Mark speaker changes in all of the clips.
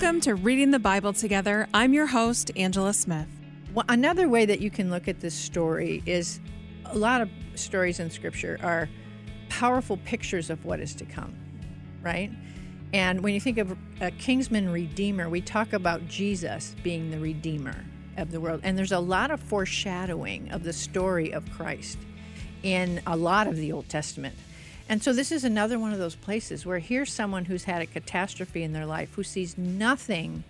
Speaker 1: Welcome to Reading the Bible Together. I'm your host, Angela Smith.
Speaker 2: Well, another way that you can look at this story is a lot of stories in Scripture are powerful pictures of what is to come, right? And when you think of a kinsman redeemer, we talk about Jesus being the redeemer of the world. And there's a lot of foreshadowing of the story of Christ in a lot of the Old Testament. And so this is another one of those places where here's someone who's had a catastrophe in their life who sees nothing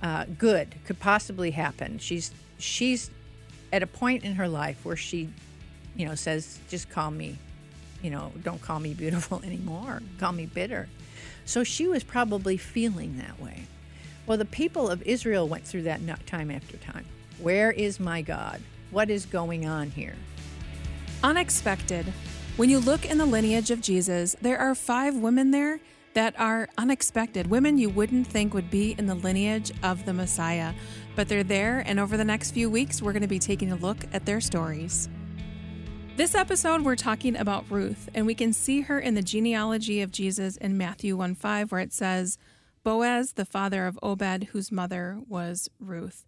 Speaker 2: uh, good could possibly happen. She's she's at a point in her life where she, you know, says, "Just call me, you know, don't call me beautiful anymore. Call me bitter." So she was probably feeling that way. Well, the people of Israel went through that time after time. Where is my God? What is going on here?
Speaker 1: Unexpected when you look in the lineage of Jesus, there are five women there that are unexpected, women you wouldn't think would be in the lineage of the Messiah, but they're there, and over the next few weeks, we're going to be taking a look at their stories. This episode, we're talking about Ruth, and we can see her in the genealogy of Jesus in Matthew 1 5, where it says, Boaz, the father of Obed, whose mother was Ruth.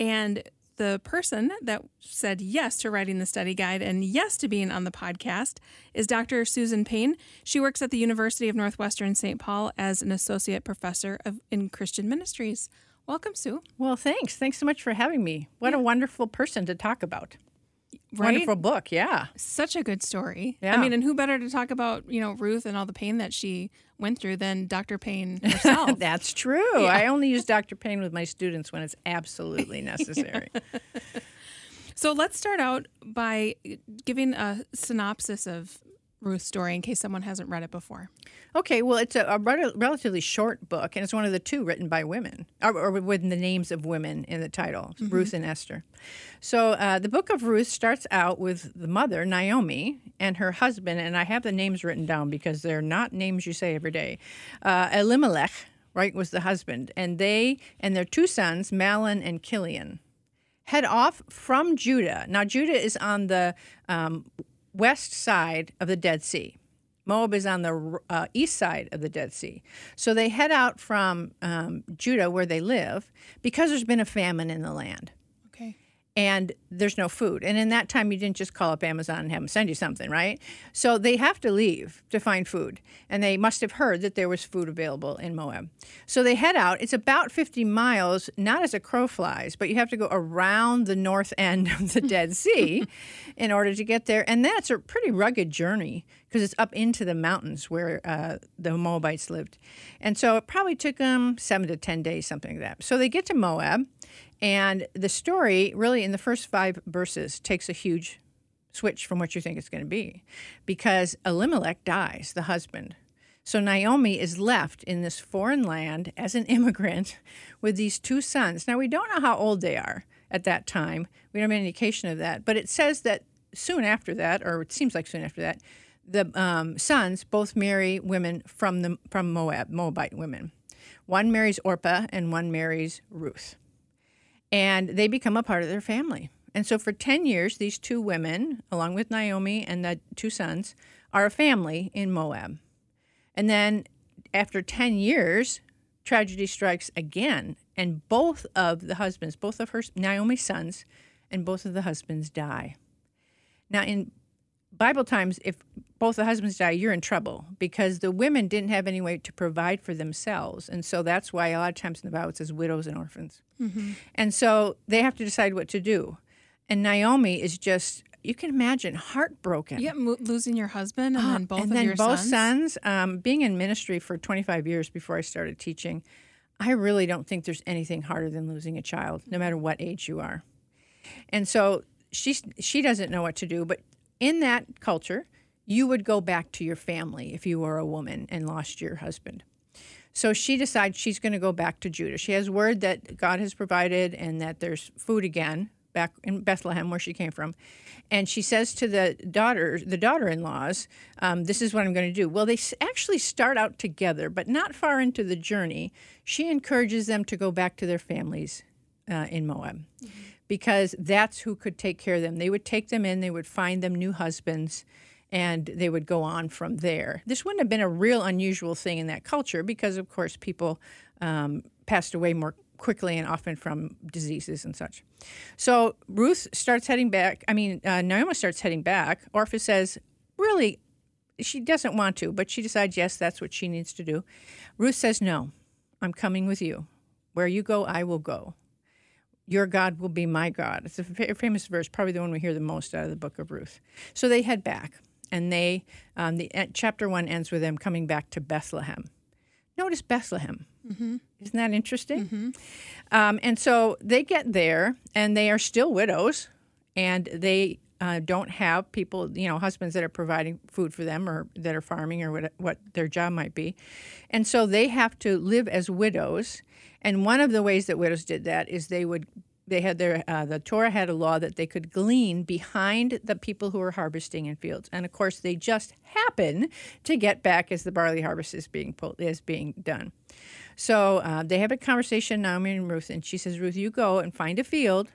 Speaker 1: And the person that said yes to writing the study guide and yes to being on the podcast is Dr. Susan Payne. She works at the University of Northwestern St. Paul as an associate professor of in Christian ministries. Welcome, Sue.
Speaker 2: Well, thanks. Thanks so much for having me. What yeah. a wonderful person to talk about.
Speaker 1: Right?
Speaker 2: Wonderful book, yeah.
Speaker 1: Such a good story.
Speaker 2: Yeah.
Speaker 1: I mean, and who better to talk about, you know, Ruth and all the pain that she went through than Dr. Payne herself.
Speaker 2: That's true. Yeah. I only use Dr. Payne with my students when it's absolutely necessary.
Speaker 1: so let's start out by giving a synopsis of Ruth's story in case someone hasn't read it before.
Speaker 2: Okay, well, it's a, a relatively short book, and it's one of the two written by women, or, or with the names of women in the title, mm-hmm. Ruth and Esther. So uh, the book of Ruth starts out with the mother, Naomi, and her husband, and I have the names written down because they're not names you say every day. Uh, Elimelech, right, was the husband, and they and their two sons, Mahlon and Chilion, head off from Judah. Now, Judah is on the um, west side of the Dead Sea. Moab is on the uh, east side of the Dead Sea. So they head out from um, Judah, where they live, because there's been a famine in the land and there's no food. And in that time, you didn't just call up Amazon and have them send you something, right? So they have to leave to find food. And they must have heard that there was food available in Moab. So they head out. It's about 50 miles, not as a crow flies, but you have to go around the north end of the Dead Sea in order to get there. And that's a pretty rugged journey because it's up into the mountains where uh, the Moabites lived. And so it probably took them seven to 10 days, something like that. So they get to Moab. And the story, really, in the first five verses, takes a huge switch from what you think it's going to be because Elimelech dies, the husband. So Naomi is left in this foreign land as an immigrant with these two sons. Now, we don't know how old they are at that time. We don't have any indication of that. But it says that soon after that, or it seems like soon after that, the um, sons both marry women from the from Moab, Moabite women. One marries Orpah and one marries Ruth and they become a part of their family. And so for 10 years, these two women, along with Naomi and the two sons, are a family in Moab. And then after 10 years, tragedy strikes again, and both of the husbands, both of her Naomi's sons, and both of the husbands die. Now, in Bible times, if both the husbands die, you're in trouble because the women didn't have any way to provide for themselves. And so that's why a lot of times in the Bible it says widows and orphans. Mm-hmm. And so they have to decide what to do. And Naomi is just, you can imagine, heartbroken.
Speaker 1: Yeah, mo- losing your husband and then both
Speaker 2: and
Speaker 1: of
Speaker 2: then
Speaker 1: your
Speaker 2: both
Speaker 1: sons.
Speaker 2: sons um, being in ministry for 25 years before I started teaching, I really don't think there's anything harder than losing a child, no matter what age you are. And so she she doesn't know what to do, but in that culture, you would go back to your family if you were a woman and lost your husband. So she decides she's going to go back to Judah. She has word that God has provided and that there's food again back in Bethlehem where she came from. And she says to the daughter, the daughter-in-laws, um, "This is what I'm going to do." Well, they actually start out together, but not far into the journey, she encourages them to go back to their families uh, in Moab. Mm-hmm because that's who could take care of them. They would take them in, they would find them new husbands, and they would go on from there. This wouldn't have been a real unusual thing in that culture because, of course, people um, passed away more quickly and often from diseases and such. So Ruth starts heading back. I mean, uh, Naomi starts heading back. Orpah says, really, she doesn't want to, but she decides, yes, that's what she needs to do. Ruth says, no, I'm coming with you. Where you go, I will go. Your God will be my God. It's a famous verse, probably the one we hear the most out of the book of Ruth. So they head back, and they, um, the chapter one ends with them coming back to Bethlehem. Notice Bethlehem. Mm-hmm. Isn't that interesting? Mm-hmm. Um, and so they get there, and they are still widows, and they uh, don't have people, you know, husbands that are providing food for them or that are farming or what, what their job might be. And so they have to live as widows. And one of the ways that widows did that is they would they had their uh, the Torah had a law that they could glean behind the people who were harvesting in fields, and of course they just happen to get back as the barley harvest is being pulled, is being done. So uh, they have a conversation, Naomi and Ruth, and she says, "Ruth, you go and find a field,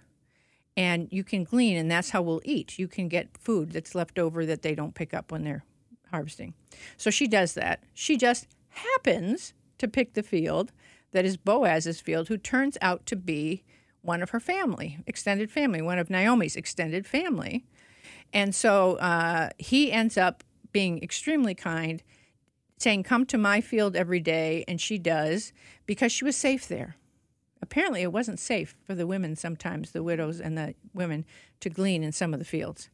Speaker 2: and you can glean, and that's how we'll eat. You can get food that's left over that they don't pick up when they're harvesting." So she does that. She just happens to pick the field that is Boaz's field, who turns out to be one of her family, extended family, one of Naomi's extended family. And so uh, he ends up being extremely kind, saying, Come to my field every day. And she does because she was safe there. Apparently, it wasn't safe for the women sometimes, the widows and the women, to glean in some of the fields.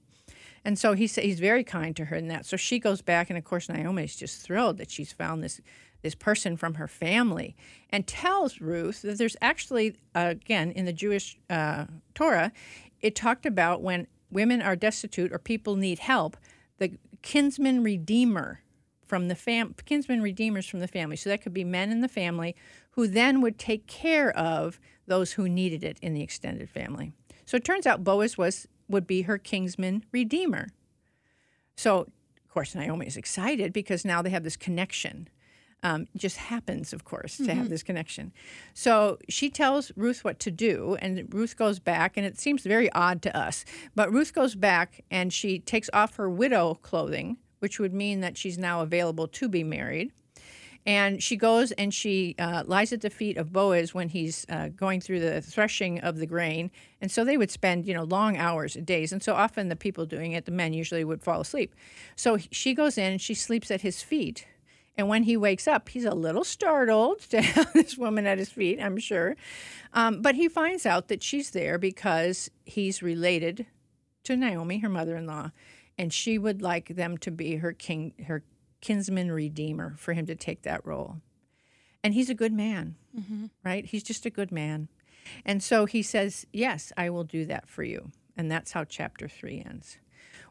Speaker 2: And so he's, he's very kind to her in that. So she goes back, and of course, Naomi is just thrilled that she's found this this person from her family and tells Ruth that there's actually, uh, again, in the Jewish uh, Torah, it talked about when women are destitute or people need help, the kinsman redeemer from the fam kinsman redeemers from the family. So that could be men in the family who then would take care of those who needed it in the extended family. So it turns out Boaz was would be her kinsman redeemer. So of course Naomi is excited because now they have this connection. Um, just happens, of course, to mm-hmm. have this connection. So she tells Ruth what to do, and Ruth goes back, and it seems very odd to us, but Ruth goes back and she takes off her widow clothing, which would mean that she's now available to be married. And she goes and she uh, lies at the feet of Boaz when he's uh, going through the threshing of the grain. And so they would spend, you know, long hours, days. And so often the people doing it, the men usually would fall asleep. So she goes in and she sleeps at his feet and when he wakes up, he's a little startled to have this woman at his feet, I'm sure. Um, but he finds out that she's there because he's related to Naomi, her mother in law, and she would like them to be her king, her kinsman redeemer, for him to take that role. And he's a good man, mm-hmm. right? He's just a good man. And so he says, Yes, I will do that for you. And that's how chapter three ends.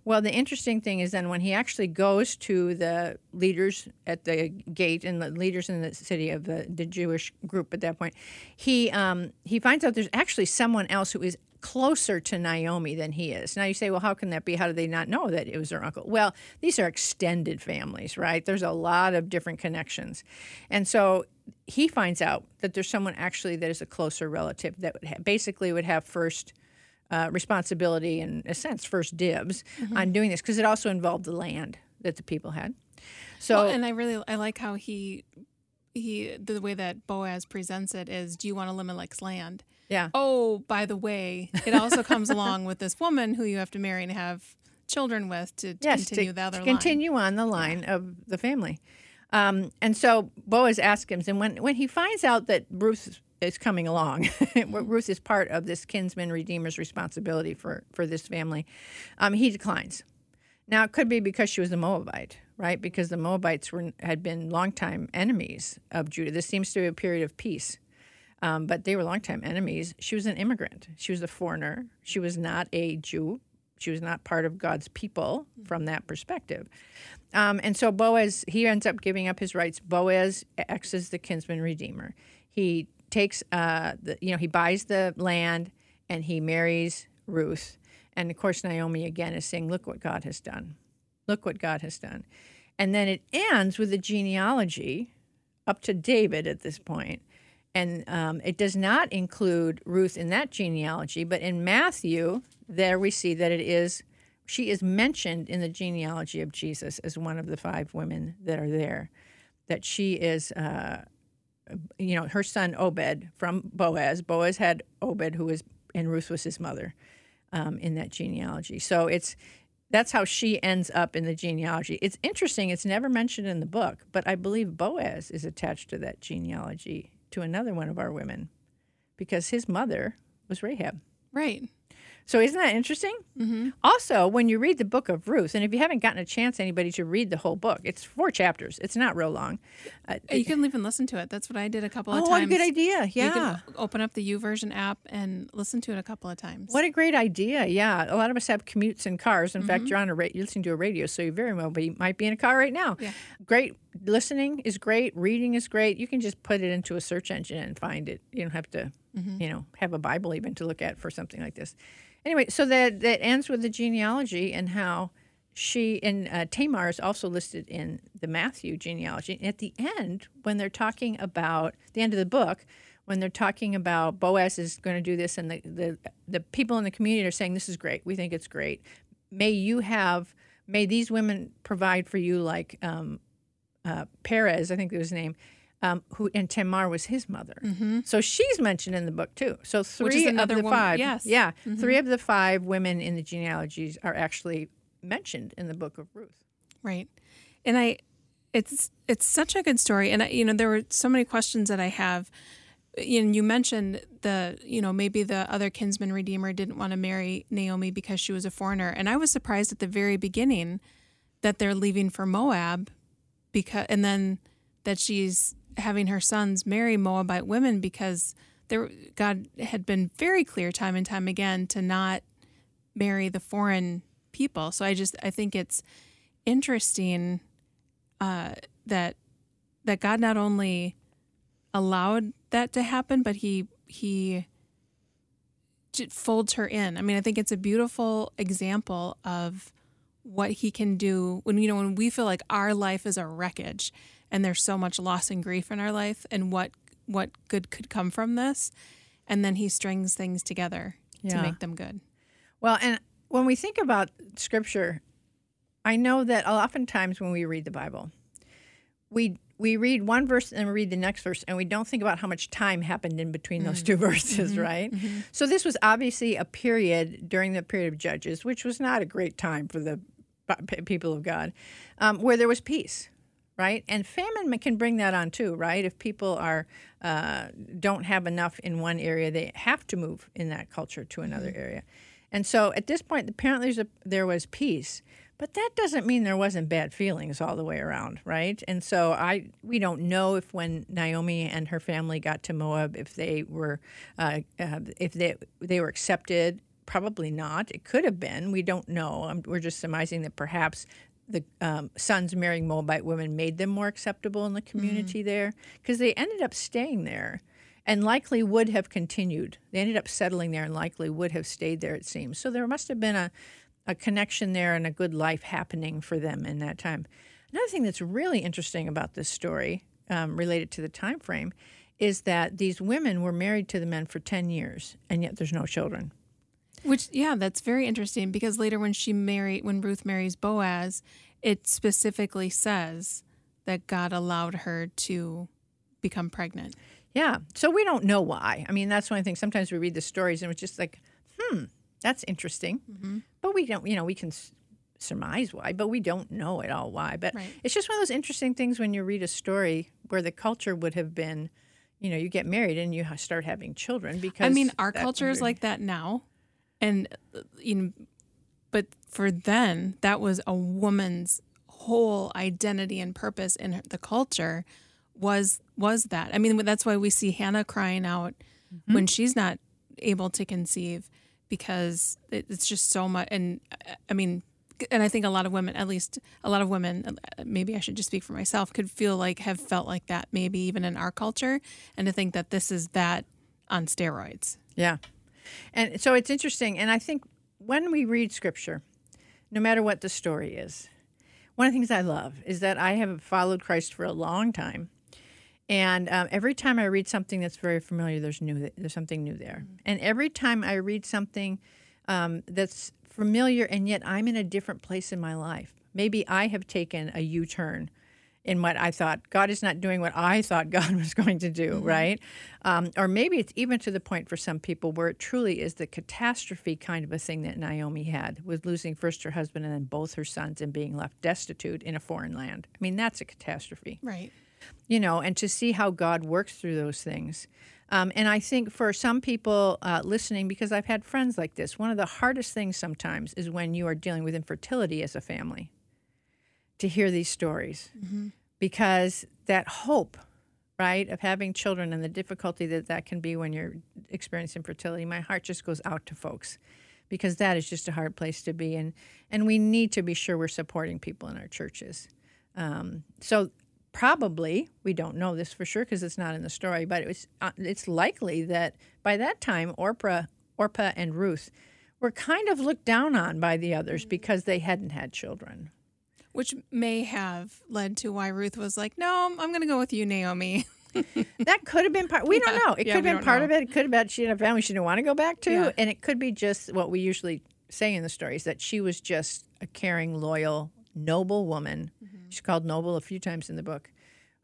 Speaker 2: Well, the interesting thing is then when he actually goes to the leaders at the gate and the leaders in the city of the, the Jewish group at that point, he um, he finds out there's actually someone else who is closer to Naomi than he is. Now you say, well, how can that be? How do they not know that it was their uncle? Well, these are extended families, right? There's a lot of different connections, and so he finds out that there's someone actually that is a closer relative that basically would have first uh, responsibility and, in a sense, first dibs mm-hmm. on doing this because it also involved the land that the people had. So,
Speaker 1: well, and I really I like how he he the way that Boaz presents it is, do you want Elimelech's land?
Speaker 2: Yeah.
Speaker 1: Oh, by the way, it also comes along with this woman who you have to marry and have children with to, to yes, continue
Speaker 2: to,
Speaker 1: the other
Speaker 2: to continue
Speaker 1: line.
Speaker 2: on the line yeah. of the family. Um, and so Boaz asks him, and when when he finds out that Ruth is coming along. Ruth is part of this kinsman redeemer's responsibility for, for this family. Um, he declines. Now, it could be because she was a Moabite, right? Because the Moabites were, had been longtime enemies of Judah. This seems to be a period of peace. Um, but they were longtime enemies. She was an immigrant. She was a foreigner. She was not a Jew. She was not part of God's people from that perspective. Um, and so Boaz, he ends up giving up his rights. Boaz acts as the kinsman redeemer. He takes, uh, the, you know, he buys the land and he marries Ruth. And of course, Naomi again is saying, Look what God has done. Look what God has done. And then it ends with a genealogy up to David at this point. And um, it does not include Ruth in that genealogy, but in Matthew, there we see that it is, she is mentioned in the genealogy of Jesus as one of the five women that are there, that she is. Uh, you know, her son Obed from Boaz. Boaz had Obed, who was, and Ruth was his mother um, in that genealogy. So it's, that's how she ends up in the genealogy. It's interesting. It's never mentioned in the book, but I believe Boaz is attached to that genealogy to another one of our women because his mother was Rahab.
Speaker 1: Right.
Speaker 2: So isn't that interesting? Mm-hmm. Also, when you read the book of Ruth, and if you haven't gotten a chance, anybody to read the whole book, it's four chapters. It's not real long.
Speaker 1: Uh, you can even listen to it. That's what I did a couple of
Speaker 2: oh,
Speaker 1: times.
Speaker 2: what a good idea! Yeah,
Speaker 1: You can open up the YouVersion app and listen to it a couple of times.
Speaker 2: What a great idea! Yeah, a lot of us have commutes in cars. In
Speaker 1: Mm-hmm.
Speaker 2: fact, you're on a ra- you're listening to a radio, so you very well be might be in a car right now.
Speaker 1: Yeah.
Speaker 2: Great listening is great. Reading is great. You can just put it into a search engine and find it. You don't have to,
Speaker 1: Mm-hmm.
Speaker 2: you know, have a Bible even to look at for something like this. Anyway, so that that ends with the genealogy and how she and uh, Tamar is also listed in the Matthew genealogy. And at the end, when they're talking about the end of the book, when they're talking about Boaz is going to do this, and the, the the people in the community are saying this is great, we think it's great. May you have, may these women provide for you like um, uh, Perez, I think it was his name. Um, who and Tamar was his mother, so she's mentioned in the book too. So three of the
Speaker 1: woman-
Speaker 2: five,
Speaker 1: yes.
Speaker 2: yeah, three of the five women in the genealogies are actually mentioned in the book of Ruth.
Speaker 1: Right. And I it's it's such a good story and I, you know there were so many questions that I have know, you mentioned the you know maybe the other kinsman redeemer didn't want to marry Naomi because she was a foreigner and I was surprised at the very beginning that they're leaving for Moab because and then that she's having her sons marry Moabite women because there God had been very clear time and time again to not marry the foreign people. So I just I think it's interesting uh, that that God not only allowed that to happen, but he he folds her in. I mean, I think it's a beautiful example of what he can do when you know when we feel like our life is a wreckage and there's so much loss and grief in our life and what what good could come from this. And then he strings things together to make them good.
Speaker 2: Well, and when we think about scripture, I know that oftentimes when we read the Bible, we we read one verse and we read the next verse, and we don't think about how much time happened in between those two mm-hmm. verses, mm-hmm. right? Mm-hmm. So this was obviously a period during the period of Judges, which was not a great time for the people of God, um, where there was peace. Right, and famine can bring that on too, right? If people are uh, don't have enough in one area, they have to move in that culture to another area. And so at this point, apparently there's a, there was peace, but that doesn't mean there wasn't bad feelings all the way around, right? And so I we don't know if when Naomi and her family got to Moab, if they were uh, uh, if they they were accepted. Probably not. It could have been. We don't know. We're just surmising that perhaps the um, sons marrying Moabite women made them more acceptable in the community there because they ended up staying there and likely would have continued. They ended up settling there and likely would have stayed there, it seems. So there must have been a, a connection there and a good life happening for them in that time. Another thing that's really interesting about this story, um, related to the time frame, is that these women were married to the men for 10 years, and yet there's no children.
Speaker 1: Which yeah, that's very interesting because later when she married when Ruth marries Boaz, it specifically says that God allowed her to become pregnant.
Speaker 2: Yeah. So we don't know why. I mean, that's one thing. Sometimes we read the stories and it's just like, hmm, that's interesting. But we don't, you know, we can surmise why, but we don't know at all why. But
Speaker 1: Right.
Speaker 2: it's just one of those interesting things when you read a story where the culture would have been, you know, you get married and you start having children because
Speaker 1: I mean, our culture is like that now, and uh, you know, but for then that was a woman's whole identity and purpose in the culture was was that. I mean, that's why we see Hannah crying out when she's not able to conceive because it's just so much. And uh, I mean, and I think a lot of women, at least a lot of women, uh, maybe I should just speak for myself, could feel like have felt like that maybe even in our culture, and to think that this is that on steroids.
Speaker 2: Yeah. And so it's interesting. And I think when we read scripture, no matter what the story is, one of the things I love is that I have followed Christ for a long time. And um, every time I read something that's very familiar, there's new. There's something new there. And every time I read something um, that's familiar, and yet I'm in a different place in my life. Maybe I have taken a U-turn in what I thought. God is not doing what I thought God was going to do, right? Um, or maybe it's even to the point for some people where it truly is the catastrophe kind of a thing that Naomi had with losing first her husband and then both her sons and being left destitute in a foreign land. I mean, that's a catastrophe
Speaker 1: Right.
Speaker 2: you know, and to see how God works through those things. Um, and I think for some people uh, listening, because I've had friends like this, one of the hardest things sometimes is when you are dealing with infertility as a family to hear these stories because that hope, right, of having children and the difficulty that that can be when you're experiencing fertility, my heart just goes out to folks because that is just a hard place to be. And, and we need to be sure we're supporting people in our churches. Um, so probably we don't know this for sure because it's not in the story, but it was, uh, it's likely that by that time Orpah, Orpah and Ruth were kind of looked down on by the others because they hadn't had children.
Speaker 1: Which may have led to why Ruth was like, no, I'm going to go with you, Naomi.
Speaker 2: That could have been part. We don't know. It
Speaker 1: Yeah,
Speaker 2: could have been part
Speaker 1: know.
Speaker 2: of it. It could have been she had a family she didn't want to go back to,
Speaker 1: Yeah.
Speaker 2: and it could be just what we usually say in the stories that she was just a caring, loyal, noble woman.
Speaker 1: Mm-hmm.
Speaker 2: She's called noble a few times in the book,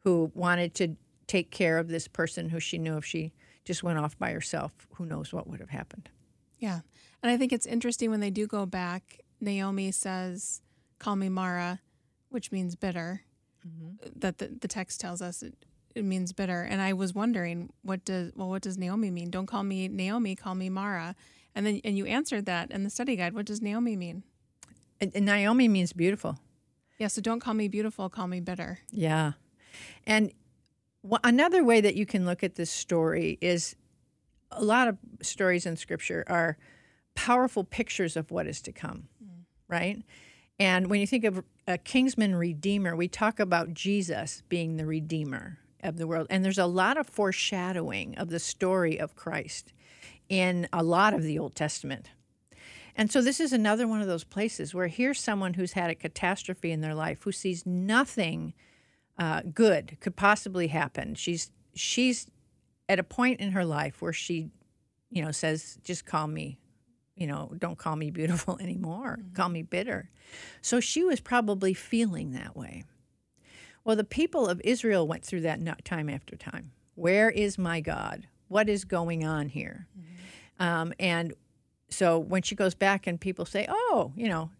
Speaker 2: who wanted to take care of this person who she knew if she just went off by herself, who knows what would have happened.
Speaker 1: Yeah. And I think it's interesting when they do go back, Naomi says, Call me Mara, which means bitter. Mm-hmm. Uh, that the, the text tells us it, it means bitter. And I was wondering, what does well, what does Naomi mean? Don't call me Naomi, call me Mara. And then and you answered that in the study guide. What does Naomi mean?
Speaker 2: And, and Naomi means beautiful.
Speaker 1: Yeah, so don't call me beautiful, call me bitter.
Speaker 2: Yeah. And wh- another way that you can look at this story is a lot of stories in scripture are powerful pictures of what is to come, mm. right? And when you think of a kinsman redeemer, we talk about Jesus being the redeemer of the world. And there's a lot of foreshadowing of the story of Christ in a lot of the Old Testament. And so this is another one of those places where here's someone who's had a catastrophe in their life who sees nothing uh, good could possibly happen. She's she's at a point in her life where she, you know, says, "Just call me, you know, don't call me beautiful anymore. Call me bitter." So she was probably feeling that way. Well, the people of Israel went through that time after time. Where is my God? What is going on here? Um, and so when she goes back and people say, "Oh, you know,"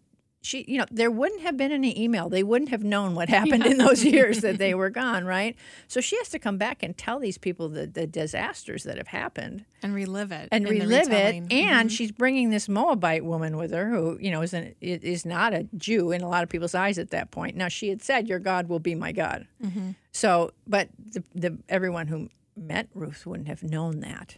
Speaker 2: she, you know, there wouldn't have been any email. They wouldn't have known what happened in those years that they were gone, right? So she has to come back and tell these people the, the disasters that have happened
Speaker 1: And relive it.
Speaker 2: and relive it. And she's bringing this Moabite woman with her, who you know is an, is not a Jew in a lot of people's eyes at that point. Now she had said, "Your God will be my God." So, but the, the everyone who met Ruth wouldn't have known that.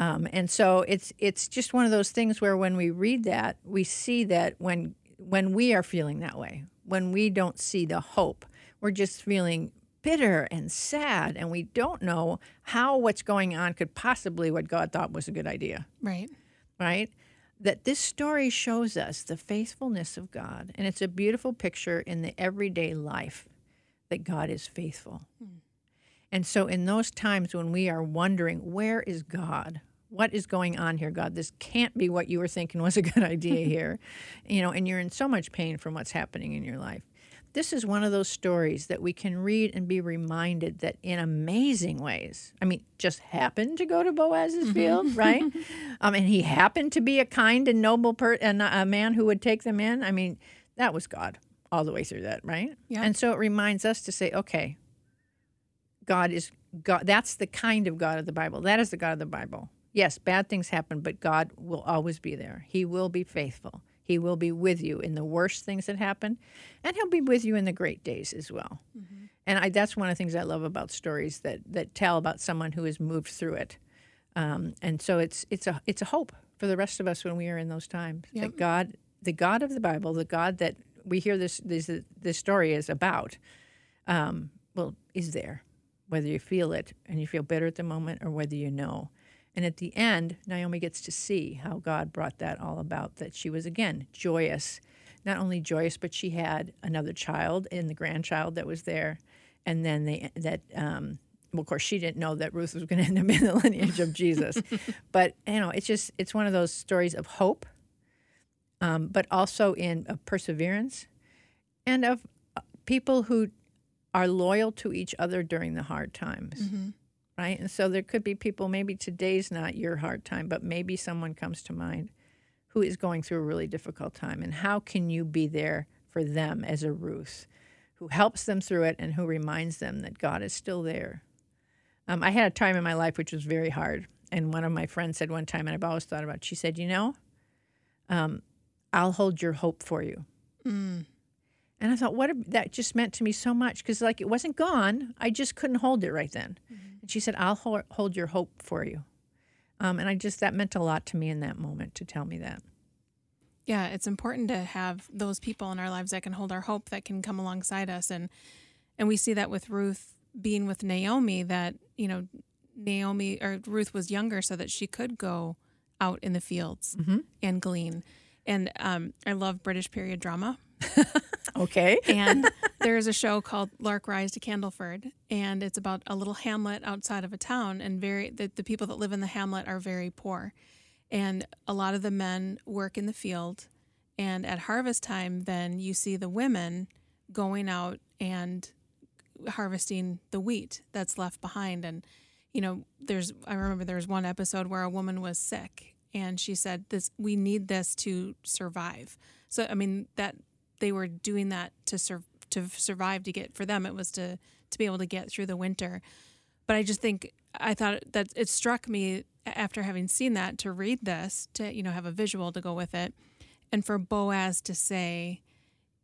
Speaker 2: Um, and so it's it's just one of those things where when we read that, we see that when when we are feeling that way, when we don't see the hope, we're just feeling bitter and sad, and we don't know how what's going on could possibly what God thought was a good idea,
Speaker 1: right.
Speaker 2: right? That this story shows us the faithfulness of God, and it's a beautiful picture in the everyday life that God is faithful. Hmm. And so, in those times when we are wondering, where is God? What is going on here, God? This can't be what you were thinking was a good idea here. you know, and you're in so much pain from what's happening in your life. This is one of those stories that we can read and be reminded that in amazing ways, I mean, just happened to go to Boaz's field, right? Um, and he happened to be a kind and noble per- and a man who would take them in. I mean, that was God all the way through that, right?
Speaker 1: Yeah.
Speaker 2: And so it reminds us to say, okay, God is God. That's the kind of God of the Bible. That is the God of the Bible. Yes, bad things happen, but God will always be there. He will be faithful. He will be with you in the worst things that happen, and He'll be with you in the great days as well. And I, that's one of the things I love about stories that that tell about someone who has moved through it. Um, and so it's it's a it's a hope for the rest of us when we are in those times
Speaker 1: Yep.
Speaker 2: that God, the God of the Bible, the God that we hear this this this story is about, um, well, is there, whether you feel it and you feel better at the moment or whether you know. And at the end, Naomi gets to see how God brought that all about. That she was again joyous, not only joyous, but she had another child and the grandchild that was there, and then they that. Um, well, of course, she didn't know that Ruth was going to end up in the lineage of Jesus, but you know, it's just it's one of those stories of hope, um, but also in of perseverance, and of uh, people who are loyal to each other during the hard times. Right? And so there could be people, maybe today's not your hard time, but maybe someone comes to mind who is going through a really difficult time. And how can you be there for them as a Ruth who helps them through it and who reminds them that God is still there? Um, I had a time in my life which was very hard. And one of my friends said one time, and I've always thought about it, she said, You know, um, I'll hold your hope for you. And I thought, what a, that just meant to me so much because, like, it wasn't gone. I just couldn't hold it right then. And she said, I'll hold, hold your hope for you. Um, and I just, that meant a lot to me in that moment to tell me that.
Speaker 1: Yeah, it's important to have those people in our lives that can hold our hope, that can come alongside us, and and we see that with Ruth being with Naomi. That you know, Naomi or Ruth was younger, so that she could go out in the fields and glean. And um, I love British period drama.
Speaker 2: Okay.
Speaker 1: And there's a show called Lark Rise to Candleford, and it's about a little hamlet outside of a town, and very the, the people that live in the hamlet are very poor, and a lot of the men work in the field, and at harvest time, then you see the women going out and harvesting the wheat that's left behind, and you know, there's I remember there was one episode where a woman was sick, and she said, "This we need this to survive." So I mean that they were doing that to sur- to survive to get for them it was to to be able to get through the winter but i just think i thought that it struck me after having seen that to read this to you know have a visual to go with it and for boaz to say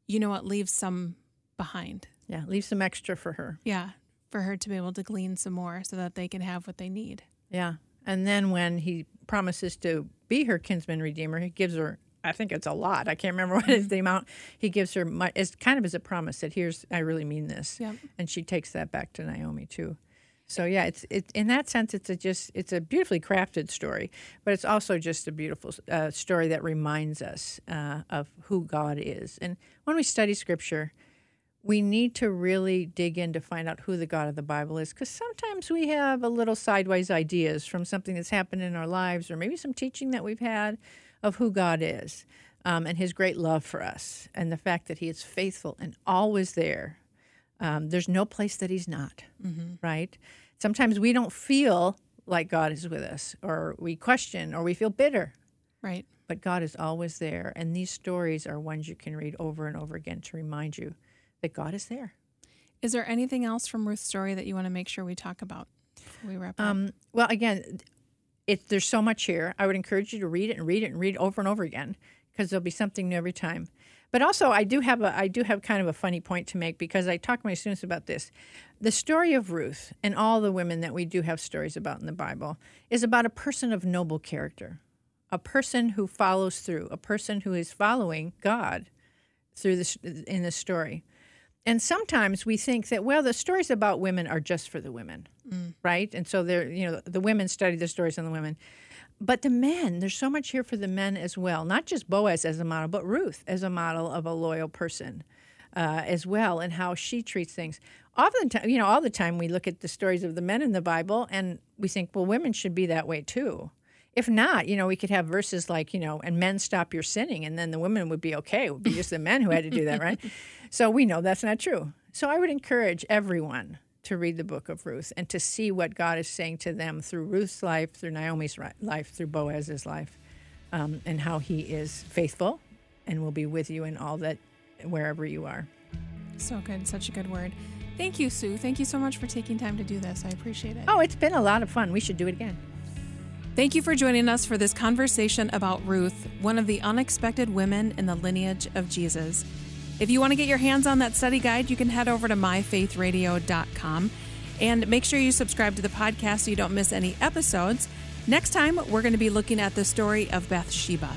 Speaker 1: you know what leave some behind
Speaker 2: Yeah. Leave some extra for her.
Speaker 1: yeah for her to be able to glean some more so that they can have what they need
Speaker 2: Yeah. And then when he promises to be her kinsman redeemer, he gives her, I think it's a lot. I can't remember what is the amount. He gives her, it's kind of as a promise that here's, I really mean this.
Speaker 1: Yep.
Speaker 2: And she takes that back to Naomi too. So yeah, it's it in that sense, it's a just it's a beautifully crafted story, but it's also just a beautiful uh, story that reminds us uh, of who God is. And when we study Scripture, we need to really dig in to find out who the God of the Bible is because sometimes we have a little sideways ideas from something that's happened in our lives or maybe some teaching that we've had of who God is um, and his great love for us and the fact that he is faithful and always there. Um, there's no place that he's not, right? Sometimes we don't feel like God is with us or we question or we feel bitter
Speaker 1: right
Speaker 2: but God is always there. And these stories are ones you can read over and over again to remind you that God is there.
Speaker 1: is there anything else from ruth's story that you want to make sure we talk about we wrap up
Speaker 2: Um, well, again, it, there's so much here. I would encourage you to read it and read it and read it over and over again because there'll be something new every time. But also, I do have a I do have kind of a funny point to make because I talk to my students about this. The story of Ruth and all the women that we do have stories about in the Bible is about a person of noble character, a person who follows through, a person who is following God through this in the story. And sometimes we think that well, the stories about women are just for the women, right? And so they're you know the women study the stories on the women, but the men there's so much here for the men as well. Not just Boaz as a model, but Ruth as a model of a loyal person uh, as well, and how she treats things. Often, you know, all the time we look at the stories of the men in the Bible and we think, well, women should be that way too. If not, you know, we could have verses like, you know, and men stop your sinning, and then the women would be okay. It would be just the men who had to do that, right? So we know that's not true. So I would encourage everyone to read the book of Ruth and to see what God is saying to them through Ruth's life, through Naomi's life, through Boaz's life, um, and how he is faithful and will be with you in all that, wherever you are.
Speaker 1: So good. Such a good word. Thank you, Sue. Thank you so much for taking time to do this. I appreciate it.
Speaker 2: Oh, it's been a lot of fun. We should do it again.
Speaker 1: Thank you for joining us for this conversation about Ruth, one of the unexpected women in the lineage of Jesus. If you want to get your hands on that study guide, you can head over to myfaithradio.com and make sure you subscribe to the podcast so you don't miss any episodes. Next time, we're going to be looking at the story of Bathsheba.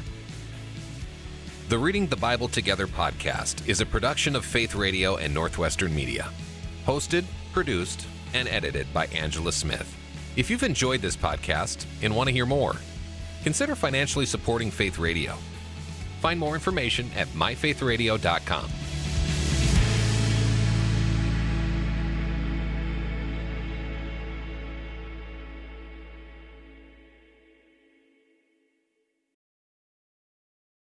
Speaker 3: The Reading the Bible Together podcast is a production of Faith Radio and Northwestern Media. Hosted, produced, and edited by Angela Smith. If you've enjoyed this podcast and want to hear more, consider financially supporting Faith Radio. Find more information at myfaithradio.com.